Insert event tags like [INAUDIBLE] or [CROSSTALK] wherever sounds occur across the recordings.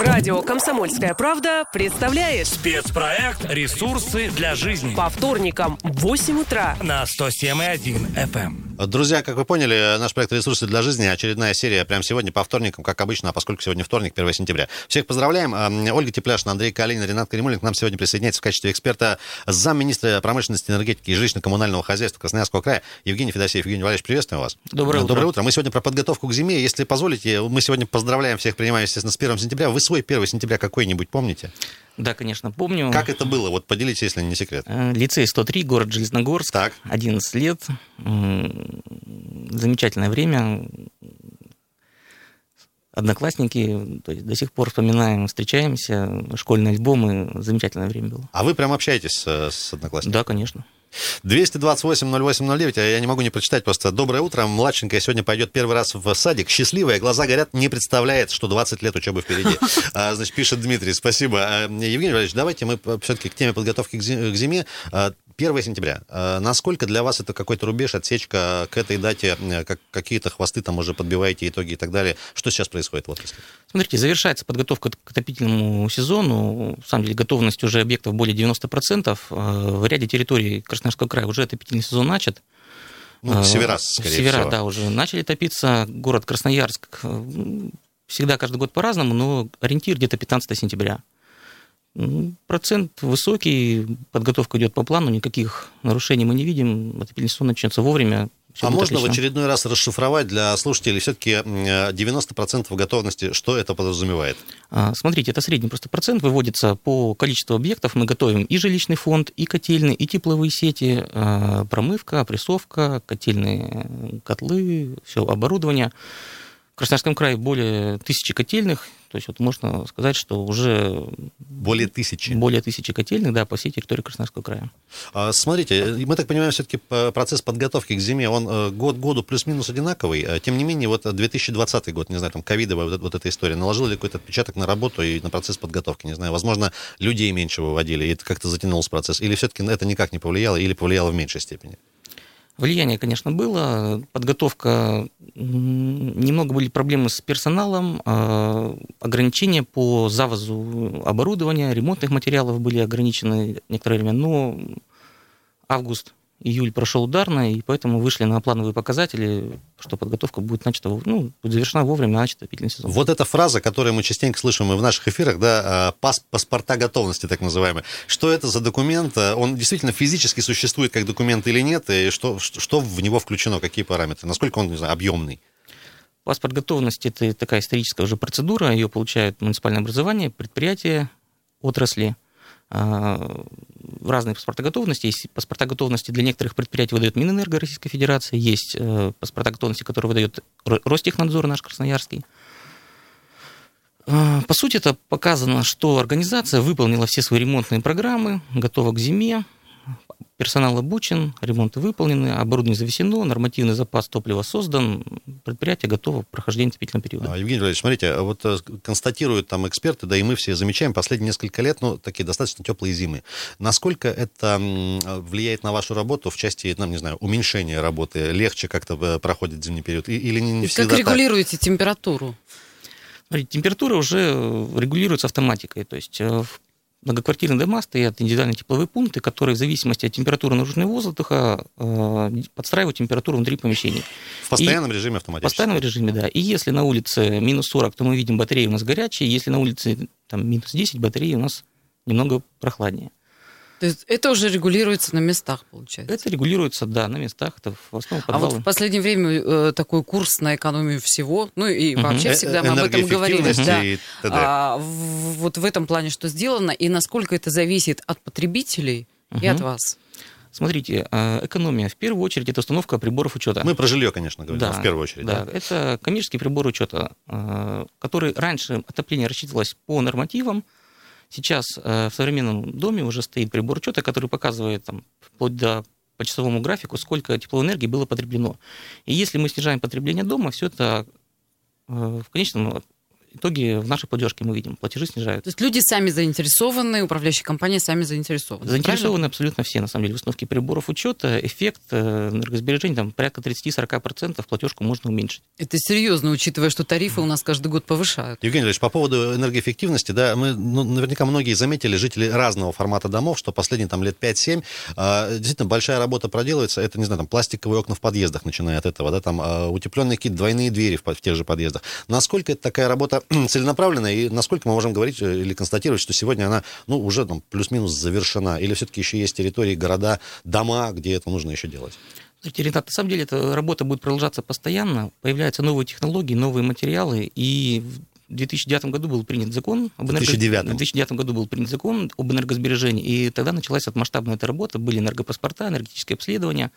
Радио «Комсомольская правда» представляет Спецпроект «Ресурсы для жизни» по вторникам в 8 утра на 107,1 FM. Друзья, как вы поняли, наш проект «Ресурсы для жизни» очередная серия прямо сегодня по вторникам, как обычно, а поскольку сегодня вторник, 1 сентября. Всех поздравляем. Ольга Тепляшина, Андрей Калинин, Ренат Каримулин к нам сегодня присоединяется в качестве эксперта замминистра промышленности, энергетики и жилищно-коммунального хозяйства Красноярского края Евгений Федосеев. Евгений Валерьевич, приветствуем вас. Доброе утро. Доброе утро. Мы сегодня про подготовку к зиме. Если позволите, мы сегодня поздравляем всех, принимаем, естественно, с 1 сентября. Вы свой 1 сентября какой-нибудь помните? Да, конечно, помню. Как это было? Вот поделитесь, если не секрет. Э, Лицей 103, город Железногорск. Так. 11 лет. Замечательное время. Одноклассники, то есть до сих пор вспоминаем, встречаемся, школьные альбомы, замечательное время было. А вы прям общаетесь с, с одноклассниками? Да, конечно. 228-08-09, а я не могу не прочитать просто. Доброе утро, младшенькая сегодня пойдет первый раз в садик. Счастливая, глаза горят, не представляет, что 20 лет учебы впереди. [LAUGHS] А, значит, пишет Дмитрий, спасибо. А, Евгений Валерьевич, давайте мы все-таки к теме подготовки к зи- к зиме. А, 1 сентября. А, Насколько для вас это какой-то рубеж, отсечка к этой дате? Как, какие-то хвосты там уже подбиваете, итоги и так далее? Что сейчас происходит в отрасли? Смотрите, завершается подготовка к отопительному сезону. В самом деле, готовность уже объектов более 90%. Э, В ряде территорий Красноярского края уже отопительный сезон начат. Ну, севера, скорее Севера, всего. да, уже начали топиться. Город Красноярск э, всегда каждый год по-разному, но ориентир где-то 15 сентября. Процент высокий, подготовка идет по плану, никаких нарушений мы не видим. Сезон начнется вовремя. всё А можно в отлично. очередной раз расшифровать для слушателей все-таки 90% готовности, что это подразумевает? А, Смотрите, это средний просто процент выводится по количеству объектов. Мы готовим и жилищный фонд, и котельные, и тепловые сети, а, промывка, опрессовка, котельные котлы, все оборудование. В Красноярском крае более тысячи котельных, то есть вот можно сказать, что уже Более тысячи. более тысячи котельных да, по всей территории Красноярского края. А, Смотрите, мы так понимаем, все-таки процесс подготовки к зиме, он э, год году плюс-минус одинаковый. Э, Тем не менее, вот 2020 год, не знаю, там, ковидовая вот, эта- вот эта история, наложила ли какой-то отпечаток на работу и на процесс подготовки? Не знаю, возможно, людей меньше выводили, и это как-то затянулся процесс. Или все-таки это никак не повлияло, или повлияло в меньшей степени? Влияние, конечно, было. Подготовка, немного были проблемы с персоналом, а, ограничения по завозу оборудования, ремонтных материалов были ограничены некоторое время, но август, июль прошел ударно, и поэтому вышли на плановые показатели, что подготовка будет начата, ну, будет завершена вовремя, начат отопительный сезон. Вот эта фраза, которую мы частенько слышим и в наших эфирах, да, а, пас, паспорта готовности, так называемые. Что это за документ? А, Он действительно физически существует как документ или нет? И что что в него включено, какие параметры? Насколько он, не знаю, объемный? Паспорт готовности – это такая историческая уже процедура, ее получают муниципальное образование, предприятия, отрасли. А, Разные паспорта готовности. Есть паспорта готовности для некоторых предприятий выдает Минэнерго Российской Федерации, есть э, паспорта готовности, которые выдает Ро- Ростехнадзор наш Красноярский. А, По сути, это показано, что организация выполнила все свои ремонтные программы, готова к зиме, персонал обучен, ремонты выполнены, оборудование завесено, нормативный запас топлива создан, предприятие готово к прохождению отопительного периода. А, Евгений Валерьевич, смотрите, вот э, констатируют там эксперты, да и мы все замечаем, последние несколько лет, ну, такие достаточно теплые зимы. Насколько это влияет на вашу работу в части, ну, не знаю, уменьшения работы? Легче как-то э, проходит зимний период? Или не, не всегда как так? регулируете температуру? Смотрите, температура уже э, регулируется автоматикой, то есть в многоквартирные дома стоят индивидуальные тепловые пункты, которые в зависимости от температуры наружного воздуха э, подстраивают температуру внутри помещений. В постоянном режиме В автоматически? постоянном режиме, да. И если на улице минус 40, то мы видим батареи у нас горячие, если на улице там, минус 10, батареи у нас немного прохладнее. То есть это уже регулируется на местах, получается. Это регулируется, да, на местах, это в основном А вот подвалы. в последнее время э, такой курс на экономию всего, ну и Мгм. вообще Э, всегда мы об этом говорили. Да. А, вот в этом плане что сделано и насколько это зависит от потребителей и от вас? Смотрите, э, экономия, в первую очередь, это установка приборов учета. Мы про жилье, конечно, говорим, но в первую очередь. Да, да. это коммерческие приборы учета, э, которые раньше отопление рассчитывалось по нормативам. Сейчас э, в современном доме уже стоит прибор учета, который показывает там, вплоть до по часовому графику, сколько тепловой энергии было потреблено. И если мы снижаем потребление дома, все это э, в конечном итоге в нашей платежке мы видим, платежи снижаются. То есть люди сами заинтересованы, управляющие компании сами заинтересованы. Заинтересованы абсолютно все, на самом деле, в установке приборов учета. Эффект э, энергосбережения, там, порядка 30-40% платежку можно уменьшить. Это серьезно, учитывая, что тарифы у нас каждый год повышают. Евгений Ильич, по поводу энергоэффективности, да, мы, ну, наверняка многие заметили, жители разного формата домов, что последние там лет 5-7, э, действительно большая работа проделывается, это, не знаю, там, пластиковые окна в подъездах, начиная от этого, да, там, э, утепленные какие-то двойные двери в, в тех же подъездах. Насколько это такая работа [CLEARS THROAT] целенаправленная, и насколько мы можем говорить э, или констатировать, что сегодня она, ну, уже там плюс-минус завершена, или все-таки еще есть территории, города, дома, где это нужно еще делать? Знаете, Ренат, на самом деле эта работа будет продолжаться постоянно, появляются новые технологии, новые материалы, и в 2009 году был принят закон об энерго... 2009. В 2009 году был принят закон об энергосбережении, и тогда началась масштабная эта работа, были энергопаспорта, энергетическое обследование,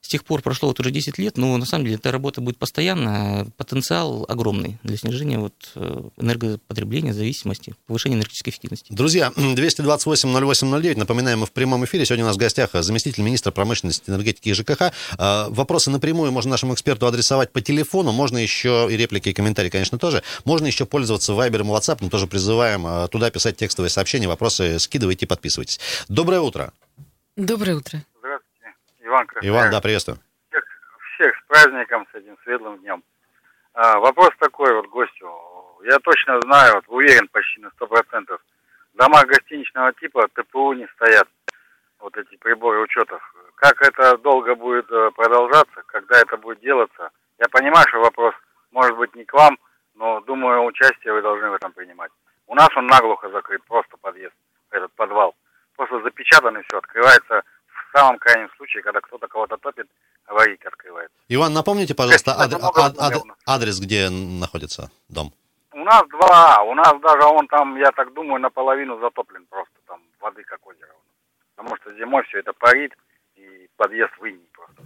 с тех пор прошло вот уже 10 лет, но на самом деле эта работа будет постоянно, потенциал огромный для снижения вот э, энергопотребления, зависимости, повышения энергетической эффективности. Друзья, [CLEARS THROAT] 228-08-09, напоминаем, мы в прямом эфире. Сегодня у нас в гостях заместитель министра промышленности, энергетики и ЖКХ. А, Вопросы напрямую можно нашему эксперту адресовать по телефону, можно еще и реплики, и комментарии, конечно, тоже. Можно еще пользоваться Viber и WhatsApp, мы тоже призываем а, туда писать текстовые сообщения, вопросы скидывайте, подписывайтесь. Доброе утро. Доброе утро. Иван Красноярск. Иван, да, приветствую. Всех, всех с праздником, с этим светлым днем. А, вопрос такой вот гостю. Я точно знаю, вот, уверен почти на сто процентов. В домах гостиничного типа ТПУ не стоят вот эти приборы учетов. Как это долго будет э, продолжаться, когда это будет делаться? Я понимаю, что вопрос может быть не к вам, но думаю, участие вы должны в этом принимать. У нас он наглухо закрыт, просто подъезд, этот подвал. Просто запечатан и все, открывается самом крайнем случае, когда кто-то кого-то топит, аварийка открывается. Иван, напомните, пожалуйста, ад- ад- нас. адрес, где находится дом. У нас два, у нас даже он там, я так думаю, наполовину затоплен просто, там воды как озеро. Потому что зимой все это парит, и подъезд вынет просто.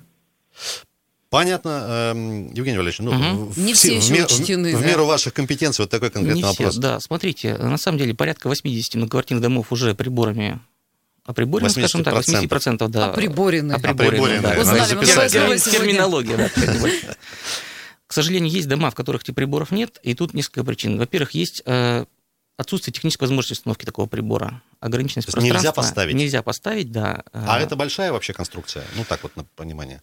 Понятно, Эм, Евгений Валерьевич, ну, Мгм. в- Не в- все в, еще учтены, в да. меру ваших компетенций вот такой конкретный Не все, вопрос. да, смотрите, на самом деле порядка 80 многоквартирных домов уже приборами оприборены, скажем так, 80%. 80%, да. Оприборены. Оприборены, Оприборены, да. надо Узнали мы записать. сегодня. Терминология, да. К сожалению, есть дома, в которых этих приборов нет, и тут несколько причин. Во-первых, есть э, отсутствие технической возможности установки такого прибора, ограниченность есть нельзя пространства. поставить? Нельзя поставить, да. А это большая вообще конструкция? Ну, так вот, на понимание.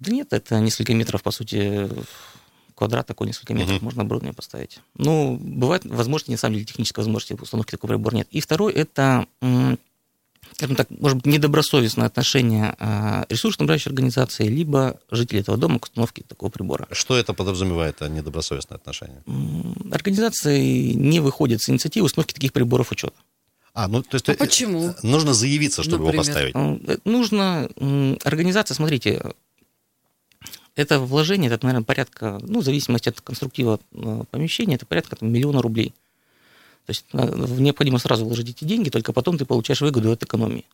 Да нет, это несколько метров, по сути, квадрат такой, несколько метров Мгм. можно оборудование поставить. Ну, бывает возможности, на самом деле, технической возможности установки такого прибора нет. И второй, это, скажем так, может быть, недобросовестное отношение а, ресурсоснабжающей организации, либо жителей этого дома к установке такого прибора. Что это подразумевает, а недобросовестное отношение? Организации не выходят с инициативы установки таких приборов учета. А, ну, то есть... А э, почему? Нужно заявиться, чтобы его Например? поставить. Э, Нужно организация, смотрите, это вложение, это, наверное, порядка, ну, в зависимости от конструктива э, помещения, это порядка там, миллиона рублей. То есть э, необходимо сразу вложить эти деньги, только потом ты получаешь выгоду от экономии.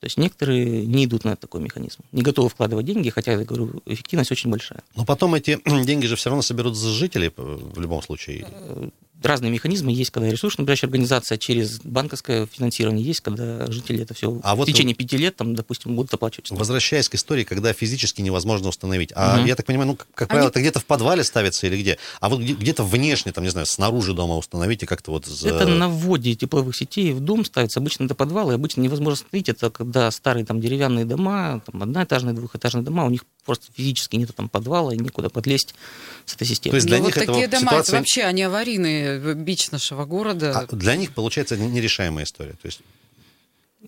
То есть некоторые не идут на такой механизм, не готовы вкладывать деньги, хотя, я говорю, эффективность очень большая. Но потом эти [CLEARS THROAT] деньги же все равно соберут с жителей э, в любом случае. Разные механизмы есть, когда ресурсно-набирающая организация через банковское финансирование есть, когда жители это все А в вот течение пяти лет, там, допустим, будут оплачивать. Возвращаясь к истории, когда физически невозможно установить. А Мгм. я так понимаю, ну, как, правило, это где-то в подвале ставится или где? А вот где- где-то внешне, там, не знаю, снаружи дома установить и как-то вот... за- Это на вводе тепловых сетей в дом ставится. Обычно это подвалы, обычно невозможно установить. Это когда старые там деревянные дома, там одноэтажные, двухэтажные дома, у них просто физически нет там подвала и некуда подлезть с этой системой. То есть для Ну, них вот это такие дома, ситуация- это вообще, они аварийные, бич нашего города. А для них, получается, не- нерешаемая история. То есть,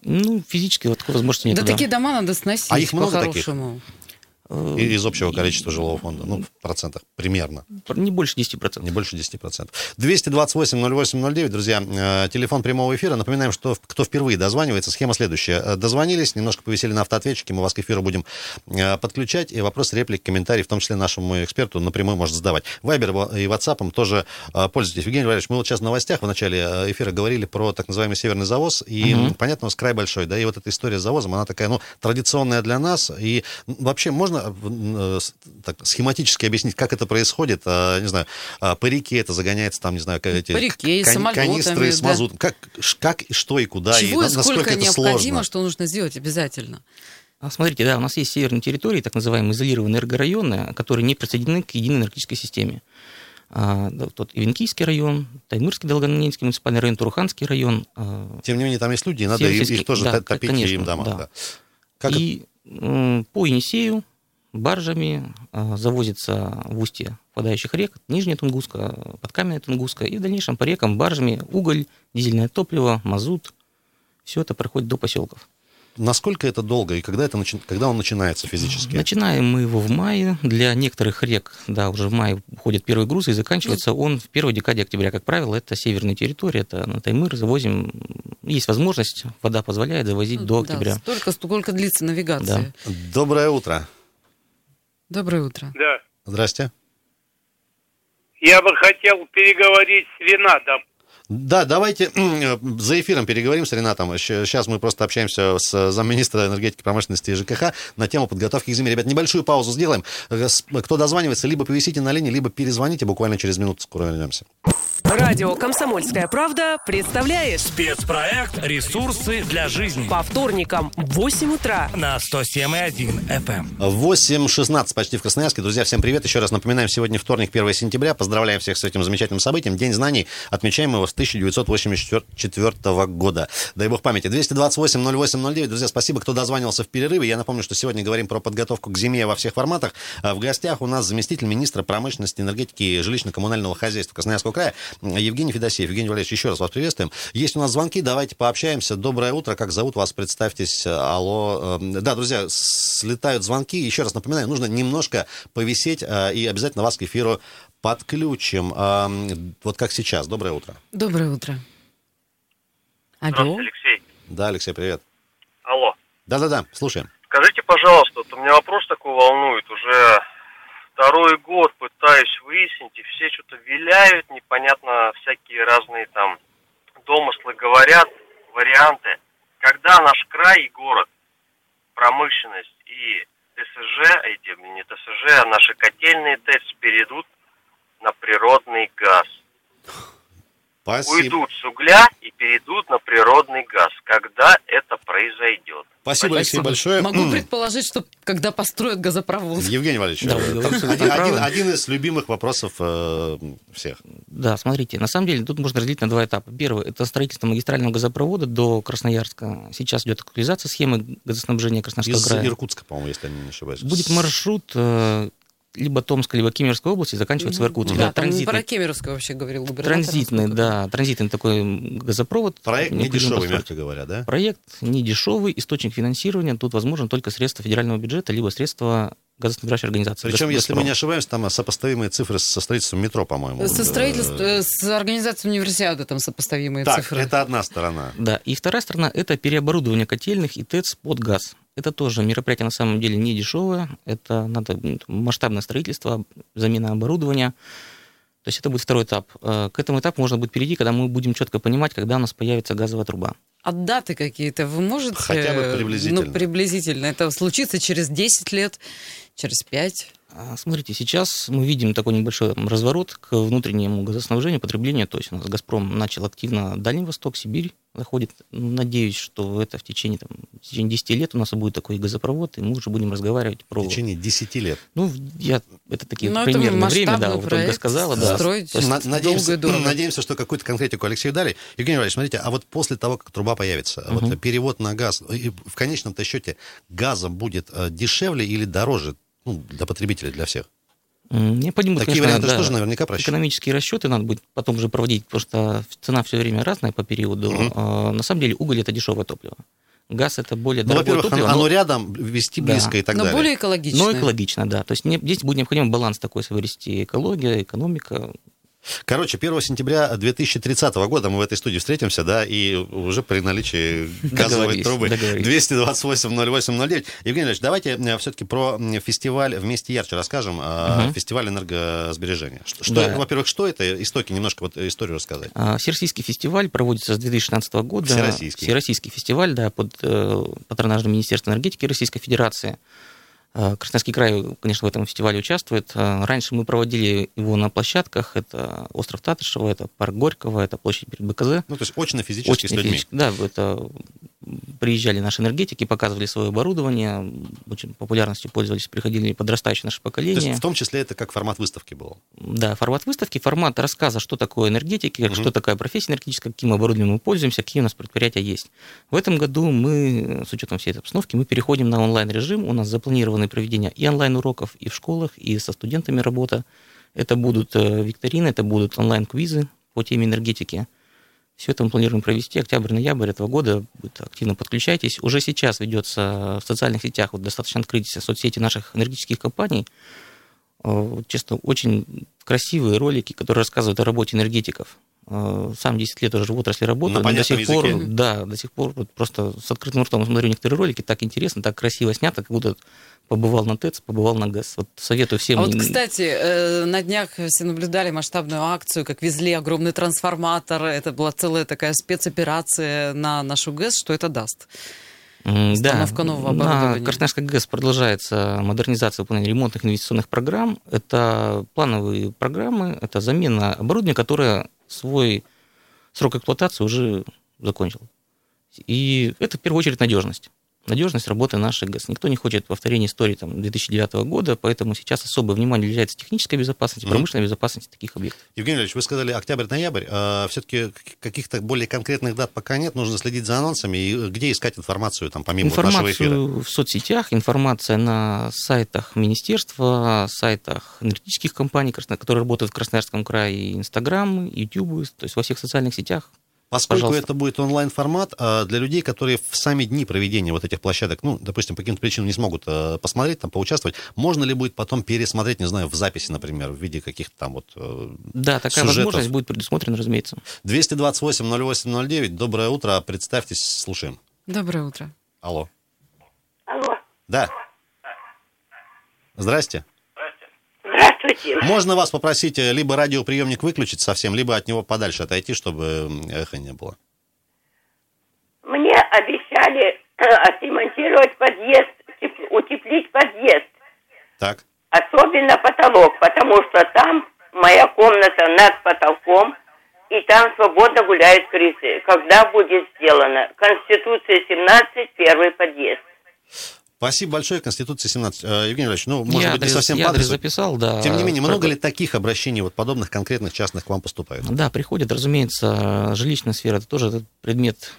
Ну, физически вот такой возможности нет. да, такие дома надо сносить А их много таких? по-хорошему. и- из общего количества жилого фонда, ну, в процентах примерно. Не больше 10%. Не больше 10%. 228-08-09, друзья, э, телефон прямого эфира. Напоминаем, что кто впервые дозванивается, схема следующая. Э, Дозвонились, немножко повесели на автоответчике, мы вас к эфиру будем э, подключать, и вопрос, реплик, комментарий, в том числе нашему эксперту, напрямую может задавать. Вайбер и WhatsApp тоже э, пользуйтесь. Евгений Валерьевич, мы вот сейчас в новостях в начале э, эфира говорили про так называемый северный завоз, и, Мгм. понятно, у нас край большой, да, и вот эта история с завозом, она такая, ну, традиционная для нас, и вообще можно э, так, схематически объяснить, как это происходит, а, не знаю, а, по реке это загоняется, там, не знаю, как эти По реке, и кан- канистры с да. мазутом, как, ш- как и что и куда, и Чего на- и насколько сколько это необходимо, сложно. что нужно сделать обязательно? А Смотрите, да, у нас есть северные территории, так называемые изолированные энергорайоны, которые не присоединены к единой энергетической системе. А, да, Тот Ивенкийский район, Таймырский, Долгоненский муниципальный район, Туруханский район. а, Тем не менее, там есть люди, и надо их, тоже да, то- топить конечно, им дома. да. да. Как это- И м, по Енисею баржами а, завозится в устье впадающих рек, Нижняя Тунгуска, Подкаменная Тунгуска, и в дальнейшем по рекам баржами уголь, дизельное топливо, мазут. Все это проходит до поселков. Насколько это долго и когда, это начи- когда он начинается физически? Начинаем мы его в мае. Для некоторых рек, да, уже в мае уходит первый груз, и заканчивается он в первой декаде октября. Как правило, это северные территории, это на Таймыр завозим. Есть возможность, вода позволяет завозить до Да, октября. столько, сколько длится навигация. Доброе утро. Доброе утро. Да. Здрасте. Я бы хотел переговорить с Ренатом. Да, давайте м, за эфиром переговорим с Ренатом. Сейчас мы просто общаемся с замминистра энергетики, промышленности и ЖКХ на тему подготовки к зиме. Ребят, небольшую паузу сделаем. Э, Кто дозванивается, либо повисите на линии, либо перезвоните. Буквально через минуту скоро вернемся. Радио «Комсомольская правда» представляет Спецпроект «Ресурсы для жизни» по вторникам в 8 утра на 107,1 FM. 8.16 почти в Красноярске. Друзья, всем привет. Еще раз напоминаем, сегодня вторник, 1 сентября. Поздравляем всех с этим замечательным событием. День знаний. Отмечаем его с 1984 года. Дай бог памяти. 228-08-09. Друзья, спасибо, кто дозванивался в перерыве. Я напомню, что сегодня говорим про подготовку к зиме во всех форматах. А В гостях у нас заместитель министра промышленности, энергетики и жилищно-коммунального хозяйства Красноярского края Евгений Федосеев. Евгений Валерьевич, еще раз вас приветствуем. Есть у нас звонки, давайте пообщаемся. Доброе утро, как зовут вас? Представьтесь. Алло. Эм, Да, друзья, слетают звонки. Еще раз напоминаю, нужно немножко повисеть э, и обязательно вас к эфиру подключим. Эм, Вот как сейчас. Доброе утро. Доброе утро. Алло. Алексей. Да, Алексей, привет. Алло. Да-да-да, слушаем. Скажите, пожалуйста, вот у меня вопрос такой волнует. Уже второй год пытаюсь выяснить, и все что-то виляют, непонятно, всякие разные там домыслы говорят, варианты. Когда наш край и город, промышленность и ТСЖ, эти, не ТСЖ, а наши котельные ТЭЦ перейдут на природный газ. Спасибо. Уйдут с угля и перейдут на природный газ. Когда это произойдет? Спасибо, Алексей, большое. Могу предположить, что когда построят газопровод. Евгений Валерьевич, Да, э, один, один- один из любимых вопросов э, всех. Да, смотрите, на самом деле тут можно разделить на два этапа. Первый – это строительство магистрального газопровода до Красноярска. Сейчас идет актуализация схемы газоснабжения Красноярского Из края. Иркутска, по-моему, если я не ошибаюсь. Будет маршрут э, либо Томска, либо Кемеровской области, заканчивается в Иркутске. Да, Да, там транзитный, про Кемеровскую вообще говорил губернатор. транзитный, насколько да, транзитный такой газопровод. Проект не дешевый, мягко говоря, да? Проект не дешевый, источник финансирования. Тут возможен только средства федерального бюджета, либо средства газоснабжающей организации. Причем, если мы не ошибаемся, там сопоставимые цифры со строительством метро, по-моему. Со строительством, э, с организацией универсиады там сопоставимые Так, цифры. это одна сторона. Да, и вторая сторона – это переоборудование котельных и ТЭЦ под газ. Это тоже мероприятие на самом деле не дешевое, это надо м, масштабное строительство, замена оборудования. То есть это будет второй этап. Э, К этому этапу можно будет перейти, когда мы будем четко понимать, когда у нас появится газовая труба. А даты какие-то вы можете? Хотя бы э, приблизительно. Ну, приблизительно. Это случится через 10 лет, через 5. А, Смотрите, сейчас мы видим такой небольшой разворот к внутреннему газоснабжению, потреблению. То есть у нас «Газпром» начал активно Дальний Восток, Сибирь заходит. Надеюсь, что это в течение, там, в течение 10 лет у нас будет такой газопровод, и мы уже будем разговаривать про... В течение 10 лет. Ну, я, это такие Ну, это примерное время, да, вот Ольга сказала, да. строить долго надеемся, дорого. надеемся, что какую-то конкретику Алексею дали. Евгений Валерьевич, смотрите, а вот после того, как труба появится, вот Мгм. перевод на газ, в конечном-то счете газа будет э, дешевле или дороже ну, для потребителей, для всех? М, Необходимо, Такие конечно, варианты же да, тоже наверняка просчитаны. экономические расчеты надо будет потом уже проводить, потому что цена все время разная по периоду. А, На самом деле уголь это дешевое топливо. Газ это более Ну, дорогое во-первых, топливо, оно, но- оно рядом, вести Да. близко и так Но далее. более экологично. но экологично, да. То есть не- здесь будет необходим баланс такой соблюсти экология, экономика. Короче, 1 сентября 2030 года мы в этой студии встретимся, да, и уже при наличии газовой трубы договорились. 228 08 09. Евгений Ильич, давайте все-таки про фестиваль «Вместе ярче» расскажем, Мгм. фестиваль энергосбережения. Что, Да. Во-первых, что это? Истоки, немножко вот историю рассказать. А, Всероссийский фестиваль проводится с 2016 года. Всероссийский. Всероссийский фестиваль, да, под э, патронажем Министерства энергетики Российской Федерации. А, Красноярский край, конечно, в этом фестивале участвует. А, Раньше мы проводили его на площадках. Это остров Татышева, это парк Горького, это площадь перед БКЗ. Ну, то есть очно физически с людьми. физически. Да, это приезжали наши энергетики, показывали свое оборудование, очень популярностью пользовались, приходили подрастающее наше То поколение. есть в том числе это как формат выставки был. Да, формат выставки, формат рассказа, что такое энергетики, Мгм. что такая профессия энергетическая, каким оборудованием мы пользуемся, какие у нас предприятия есть. В этом году мы, с учетом всей этой обстановки, мы переходим на онлайн-режим. У нас запланированы проведения и онлайн-уроков, и в школах, и со студентами работа. Это будут э, викторины, это будут онлайн-квизы по теме энергетики. Все это мы планируем провести октябрь-ноябрь этого года. Активно подключайтесь. Уже сейчас ведется в социальных сетях, вот достаточно открыть соцсети наших энергетических компаний. Э, Честно, очень красивые ролики, которые рассказывают о работе энергетиков. Э, Сам 10 лет уже в отрасли работаю, но до сих пор, да, до сих пор вот просто с открытым ртом смотрю некоторые ролики, так интересно, так красиво снято, как будто побывал на ТЭЦ, побывал на ГЭС. Вот советую всем. А вот, кстати, э, на днях все наблюдали масштабную акцию, как везли огромный трансформатор. Это была целая такая спецоперация на нашу ГЭС. Что это даст? Установка нового оборудования. На Красноярской ГЭС продолжается модернизация выполнения ремонтных инвестиционных программ. Это плановые программы, это замена оборудования, которое свой срок эксплуатации уже закончил. И это в первую очередь надежность. Надежность работы нашей ГЭС. Никто не хочет повторения истории там, 2009 года, поэтому сейчас особое внимание уделяется технической безопасности, Мгм. промышленной безопасности таких объектов. Евгений Ильич, вы сказали октябрь-ноябрь. все-таки каких-то более конкретных дат пока нет. Нужно следить за анонсами. И где искать информацию, там, помимо вот нашего эфира? Информацию в соцсетях, информация на сайтах министерства, сайтах энергетических компаний, которые работают в Красноярском крае, Инстаграм, Ютуб, то есть во всех социальных сетях. Поскольку Пожалуйста. это будет онлайн-формат, а, для людей, которые в сами дни проведения вот этих площадок, ну, допустим, по каким-то причинам не смогут э, посмотреть, там, поучаствовать, можно ли будет потом пересмотреть, не знаю, в записи, например, в виде каких-то там вот э, Да, такая Сюжетов. возможность будет предусмотрена, разумеется. 228-08-09, доброе утро, представьтесь, слушаем. Доброе утро. Алло. Алло, Да. Здрасте. Здравствуйте. Можно вас попросить э, либо радиоприемник выключить совсем, либо от него подальше отойти, чтобы м, эха не было. Мне обещали э, отремонтировать подъезд, теп- утеплить подъезд, Так. особенно потолок, потому что там моя комната над потолком, и там свободно гуляют крысы. Когда будет сделано? Конституция 17, первый подъезд. Спасибо большое, Конституция 17. Э, Евгений Ильич, ну, может я быть, не адрес, совсем я по адресу. записал, да. Тем не менее, Про- много ли таких обращений, вот подобных конкретных частных к вам поступают? Да, приходят, разумеется, жилищная сфера, это тоже этот предмет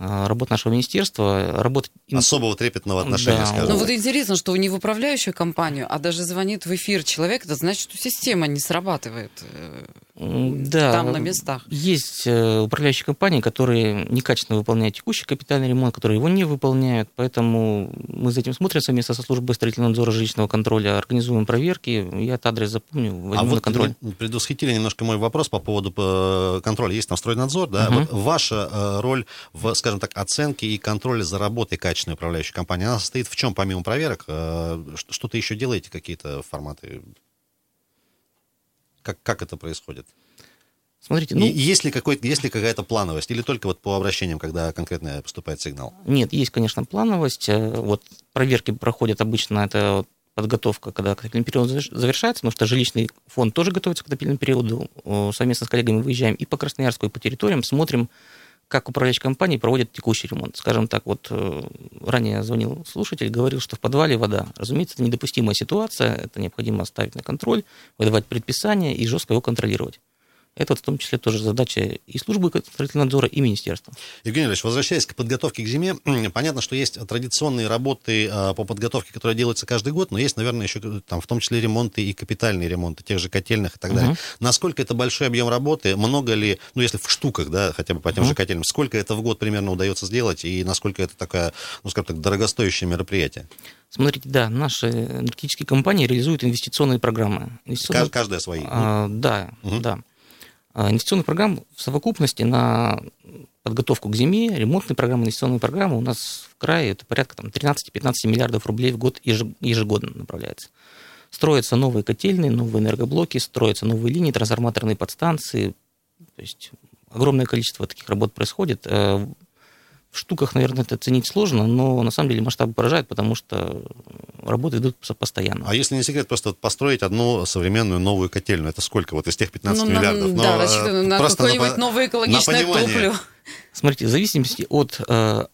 а, работы нашего министерства. Работать им- Особого трепетного отношения, Да. скажем. Ну вот интересно, что не в управляющую компанию, а даже звонит в эфир человек, это значит, что система не срабатывает э, да, там на местах. Есть э, управляющие компании, которые некачественно выполняют текущий капитальный ремонт, которые его не выполняют, поэтому мы за этим смотрим совместно со службой строительного надзора жилищного контроля, организуем проверки, я этот адрес запомню, возьму А на вот контроль. предвосхитили немножко мой вопрос по поводу э, контроля. Есть там стройнадзор, да? Мгм. Вот ваша э, роль в, скажем так, оценке и контроле за работой качественной управляющей компании, она состоит в чем, помимо проверок? Что-то еще делаете, какие-то форматы? Как, как это происходит? Смотрите, ну, есть, ли какой, есть ли какая-то плановость? Или только вот по обращениям, когда конкретно поступает сигнал? Нет, есть, конечно, плановость. Э, Вот проверки проходят обычно, это подготовка, когда отопительный период заверш- завершается, потому что жилищный фонд тоже готовится к отопительному периоду. Э, Совместно с коллегами выезжаем и по Красноярску, и по территориям, смотрим, как управляющие компании проводят текущий ремонт. Скажем так, вот э, ранее звонил слушатель, говорил, что в подвале вода. Разумеется, это недопустимая ситуация, это необходимо ставить на контроль, выдавать предписания и жестко его контролировать. Это в том числе тоже задача и службы строительного надзора, и министерства. Евгений Ильич, возвращаясь к подготовке к зиме, понятно, что есть традиционные работы э, по подготовке, которые делаются каждый год, но есть, наверное, еще там, в том числе ремонты и капитальные ремонты тех же котельных и так далее. Мгм. Насколько это большой объем работы, много ли, ну, если в штуках, да, хотя бы по тем Мгм. же котельным, сколько это в год примерно удается сделать и насколько это такое, ну, скажем так, дорогостоящее мероприятие? Смотрите, да, наши энергетические компании реализуют инвестиционные программы. Инвестиционные- Каж- Каждая свои. А, да, Мгм. да. А, Инвестиционных программ в совокупности на подготовку к зиме, ремонтные программы, инвестиционные программы у нас в крае это порядка там, 13-15 миллиардов рублей в год еже- ежегодно направляется. Строятся новые котельные, новые энергоблоки, строятся новые линии, трансформаторные подстанции. То есть огромное количество таких работ происходит. В штуках, наверное, это оценить сложно, но на самом деле масштабы поражают, потому что работы идут постоянно. А если не секрет, просто построить одну современную новую котельную, это сколько вот из тех 15 Ну, на- миллиардов? да, э, рассчитано на какое-нибудь по- новое экологичное понимание. топливо. Смотрите, в зависимости от э,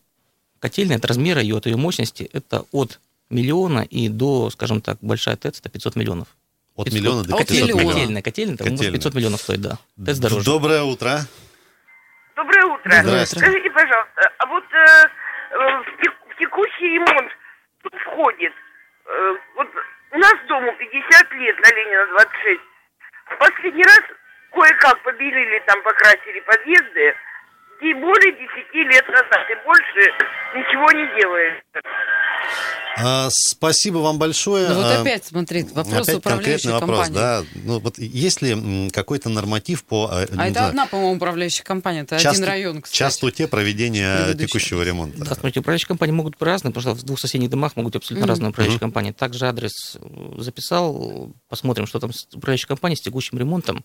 котельная от размера ее, от ее мощности, это от миллиона и до, скажем так, большая ТЭЦ, это 500 миллионов. От 500. миллиона до От 500 миллиона. миллионов. Котельная, котельная, там может Котельная. 500 миллионов стоит, да. ТЭЦ дороже. Доброе утро. Доброе утро. Скажите, пожалуйста, а вот э, э, в, тек- в текущий ремонт тут входит, э, вот у нас дому 50 лет на Ленина 26. Последний раз кое-как побелили там, покрасили подъезды, и более 10 лет назад, и больше ничего не делается. А, спасибо вам большое. Ну вот А, опять, смотри, вопрос Опять управляющей конкретный вопрос, компании. да. Ну, вот есть ли какой-то норматив по... А не это знаю, одна, по-моему, управляющая компания, это часто- один район, кстати. частоте проведения Предыдущий. текущего ремонта? Да, смотрите, управляющие компании могут быть разные, потому что в двух соседних домах могут быть абсолютно Мгм. разные управляющие компании. Также адрес э, записал, посмотрим, что там с управляющей компанией с текущим ремонтом.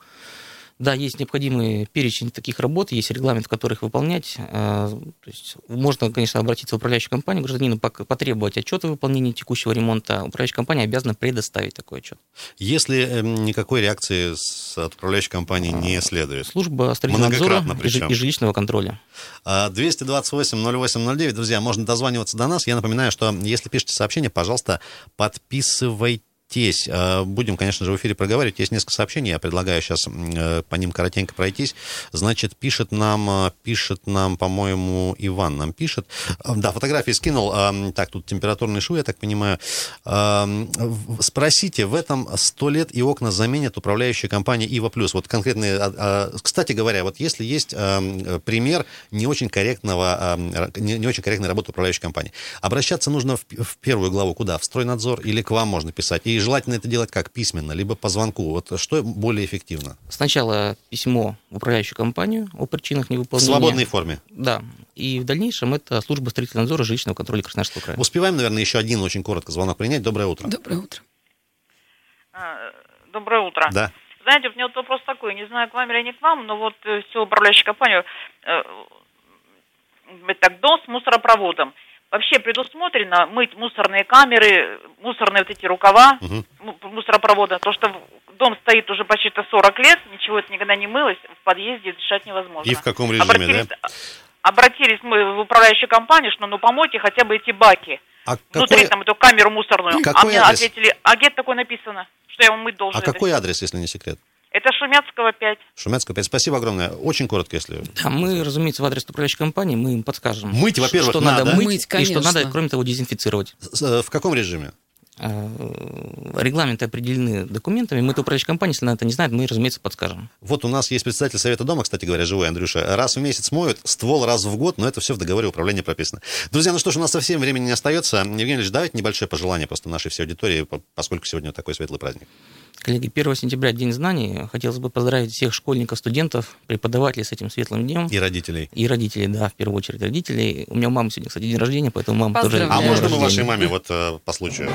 Да, есть необходимый перечень таких работ, есть регламент, в которых выполнять. Э, То есть можно, конечно, обратиться в управляющую компанию, гражданину потребовать отчет о выполнении текущего ремонта. Управляющая компания обязана предоставить такой отчет. Если эм, никакой реакции от управляющей компании не следует. Служба строительного надзора и жилищного контроля. А, 228-08-09, друзья, можно дозваниваться до нас. Я напоминаю, что если пишете сообщение, пожалуйста, подписывайтесь. А, Будем, конечно же, в эфире проговаривать. Есть несколько сообщений, я предлагаю сейчас м, по ним коротенько пройтись. Значит, пишет нам, а, пишет нам, по-моему, Иван нам пишет. А, Да, фотографии скинул. Так, тут температурный шу, я так понимаю. Спросите, в этом 100 лет и окна заменят управляющая компания Ива Плюс. Вот конкретные... Кстати говоря, вот если есть пример не очень корректного, не очень корректной работы управляющей компании, обращаться нужно в первую главу куда? В стройнадзор или к вам можно писать? И желательно это делать как письменно, либо по звонку. Вот что более эффективно? Сначала письмо в управляющую компанию о причинах В невыполнения. свободной форме. Да. И в дальнейшем это служба строительного надзора жилищного контроля Красноярского края. Успеваем, наверное, еще один очень коротко звонок принять. Доброе утро. Доброе утро. А, Доброе утро. Да. Знаете, у меня вот вопрос такой, не знаю, к вам или не к вам, но вот э, всю управляющую компанию, э, так, дом с мусоропроводом. Вообще предусмотрено мыть мусорные камеры, мусорные вот эти рукава му- мусоропровода, то что дом стоит уже почти-то 40 лет, ничего это никогда не мылось, в подъезде дышать невозможно. И в каком режиме, обратились, да? обратились мы в управляющую компанию, что ну помойте хотя бы эти баки. А Внутри какой, там эту камеру мусорную. Какой а мне адрес? ответили, а где такое написано, что я вам мыть должен. а это какой адрес, если не секрет? Это Шумяцкого 5. Шумяцкая 5. Спасибо огромное. Очень коротко, если... Да, мы, разумеется, в адрес управляющей компании мы им подскажем. Мыть, во-первых, что надо. надо мыть, Мыть, и что конечно. надо, кроме того, дезинфицировать. Э, В каком режиме? Э, Регламенты определены документами. Мы, это управляющая компания, если она это не знает, мы, разумеется, подскажем. Вот у нас есть представитель Совета дома, кстати говоря, живой Андрюша. Раз в месяц моют, ствол раз в год, но это все в договоре управления прописано. Друзья, ну что ж, у нас совсем времени не остается. Евгений Ильич, давайте небольшое пожелание просто нашей всей аудитории, по- поскольку сегодня такой светлый праздник. Коллеги, 1 сентября День знаний. Хотелось бы поздравить всех школьников, студентов, преподавателей с этим светлым днем. И родителей. И родителей, да, в первую очередь родителей. У меня у мамы сегодня, кстати, день рождения, поэтому мама тоже... А можно мы вашей маме вот э, по случаю?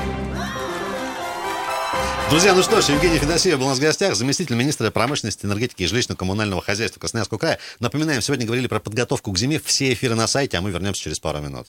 Друзья, ну что ж, Евгений Федосеев был у нас в гостях, заместитель министра промышленности, энергетики и жилищно-коммунального хозяйства Красноярского края. Напоминаем, сегодня говорили про подготовку к зиме. Все эфиры на сайте, а мы вернемся через пару минут.